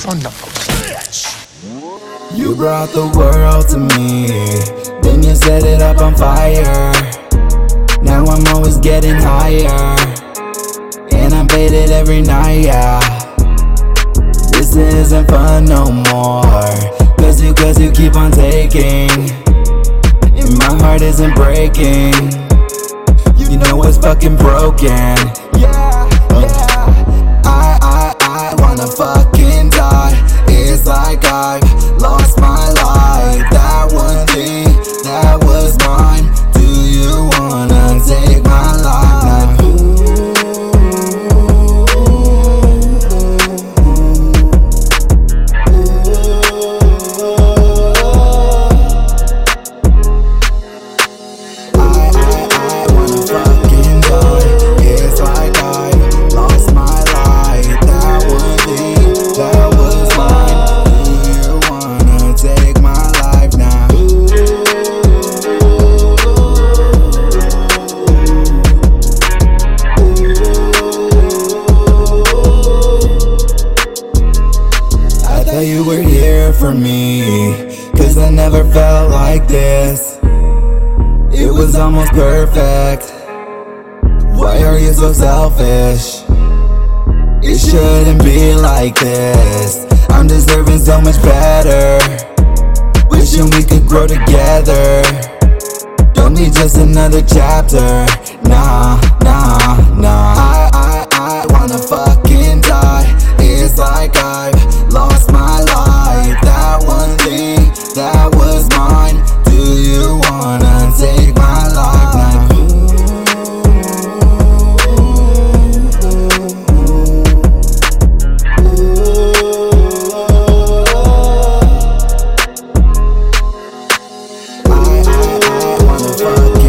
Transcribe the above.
son of a bitch. You brought the world to me, then you set it up on fire. Now I'm always getting higher, and I'm faded every night, yeah. This isn't fun no more, cause you, cause you keep on taking, and my heart isn't breaking. You know it's fucking broken. Were here for me. Cause I never felt like this. It was almost perfect. Why are you so selfish? It shouldn't be like this. I'm deserving so much better. Wishing we could grow together. Don't need just another chapter. Nah, nah. fine.